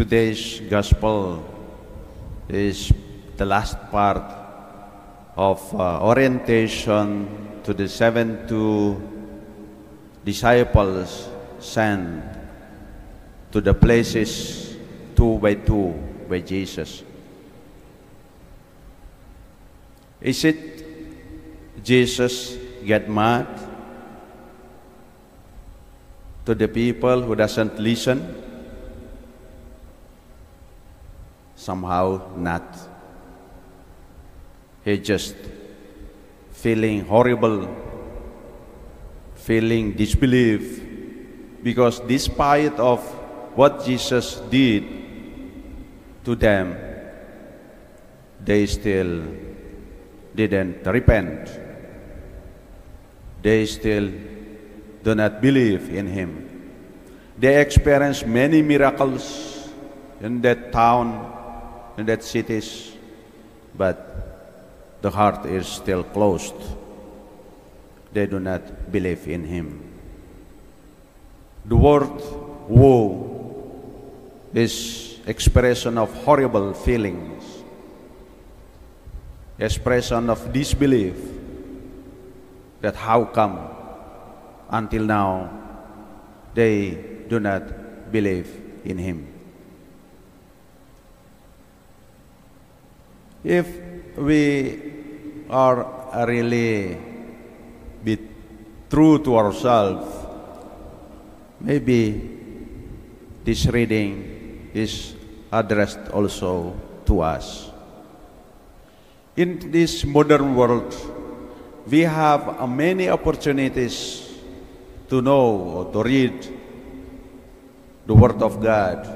Today's gospel is the last part of uh, orientation to the 72 disciples sent to the places two by two by Jesus. Is it Jesus get mad to the people who doesn't listen? Somehow not. He just feeling horrible, feeling disbelief, because despite of what Jesus did to them, they still didn't repent. They still do not believe in him. They experienced many miracles in that town, in that cities, but the heart is still closed. They do not believe in him. The word woe is expression of horrible feelings, expression of disbelief that how come until now they do not believe in him. If we are really be true to ourselves, maybe this reading is addressed also to us. In this modern world, we have many opportunities to know or to read the Word of God.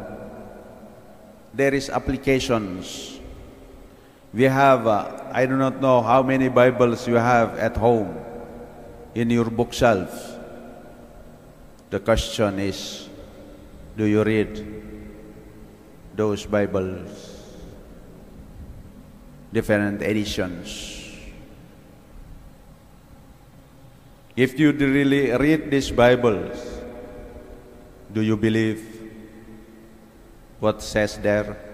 There is applications. We have, uh, I do not know how many Bibles you have at home in your bookshelf. The question is, do you read those Bibles? Different editions. If you really read these Bibles, do you believe what says there?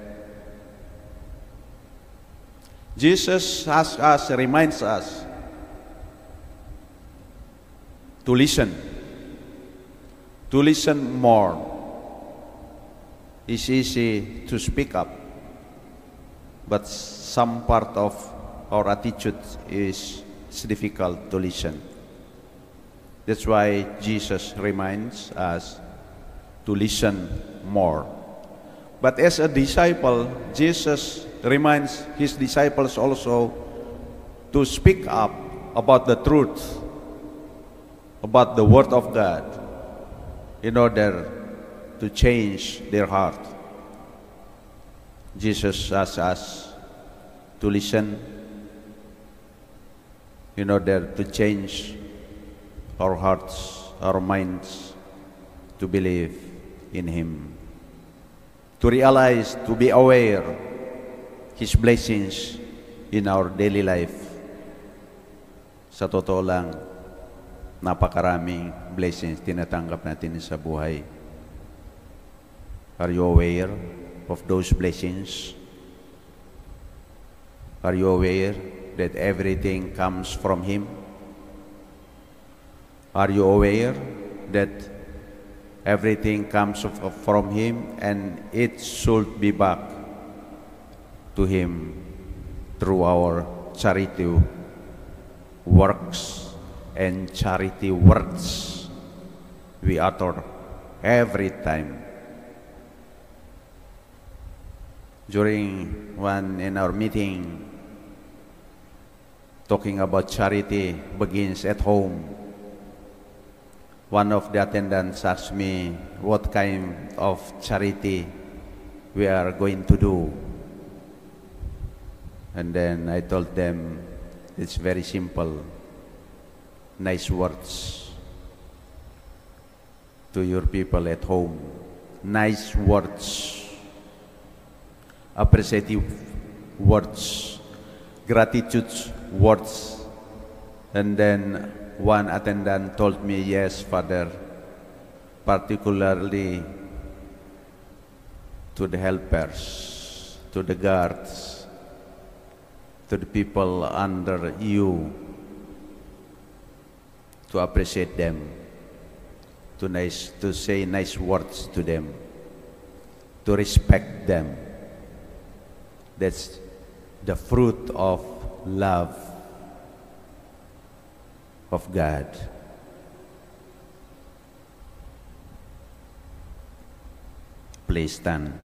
Jesus asks us, reminds us to listen, to listen more. It's easy to speak up, but some part of our attitude is difficult to listen. That's why Jesus reminds us to listen more. But as a disciple, Jesus reminds his disciples also to speak up about the truth, about the Word of God, in order to change their heart. Jesus asks us to listen in order to change our hearts, our minds to believe in Him, to realize, to be aware His blessings in our daily life. Sa totoo lang, napakaraming blessings tinatanggap natin sa buhay. Are you aware of those blessings? Are you aware that everything comes from Him? Are you aware that everything comes from Him and it should be back to Him through our charity works and charity words we utter every time. During one in our meeting, talking about charity begins at home. One of the attendants asked me what kind of charity we are going to do. And then I told them it's very simple. Nice words to your people at home. Nice words. Appreciative words. Gratitude words. And then one attendant told me, Yes, Father, particularly to the helpers, to the guards, to the people under you, to appreciate them, to, nice, to say nice words to them, to respect them. That's the fruit of love of God. Please stand.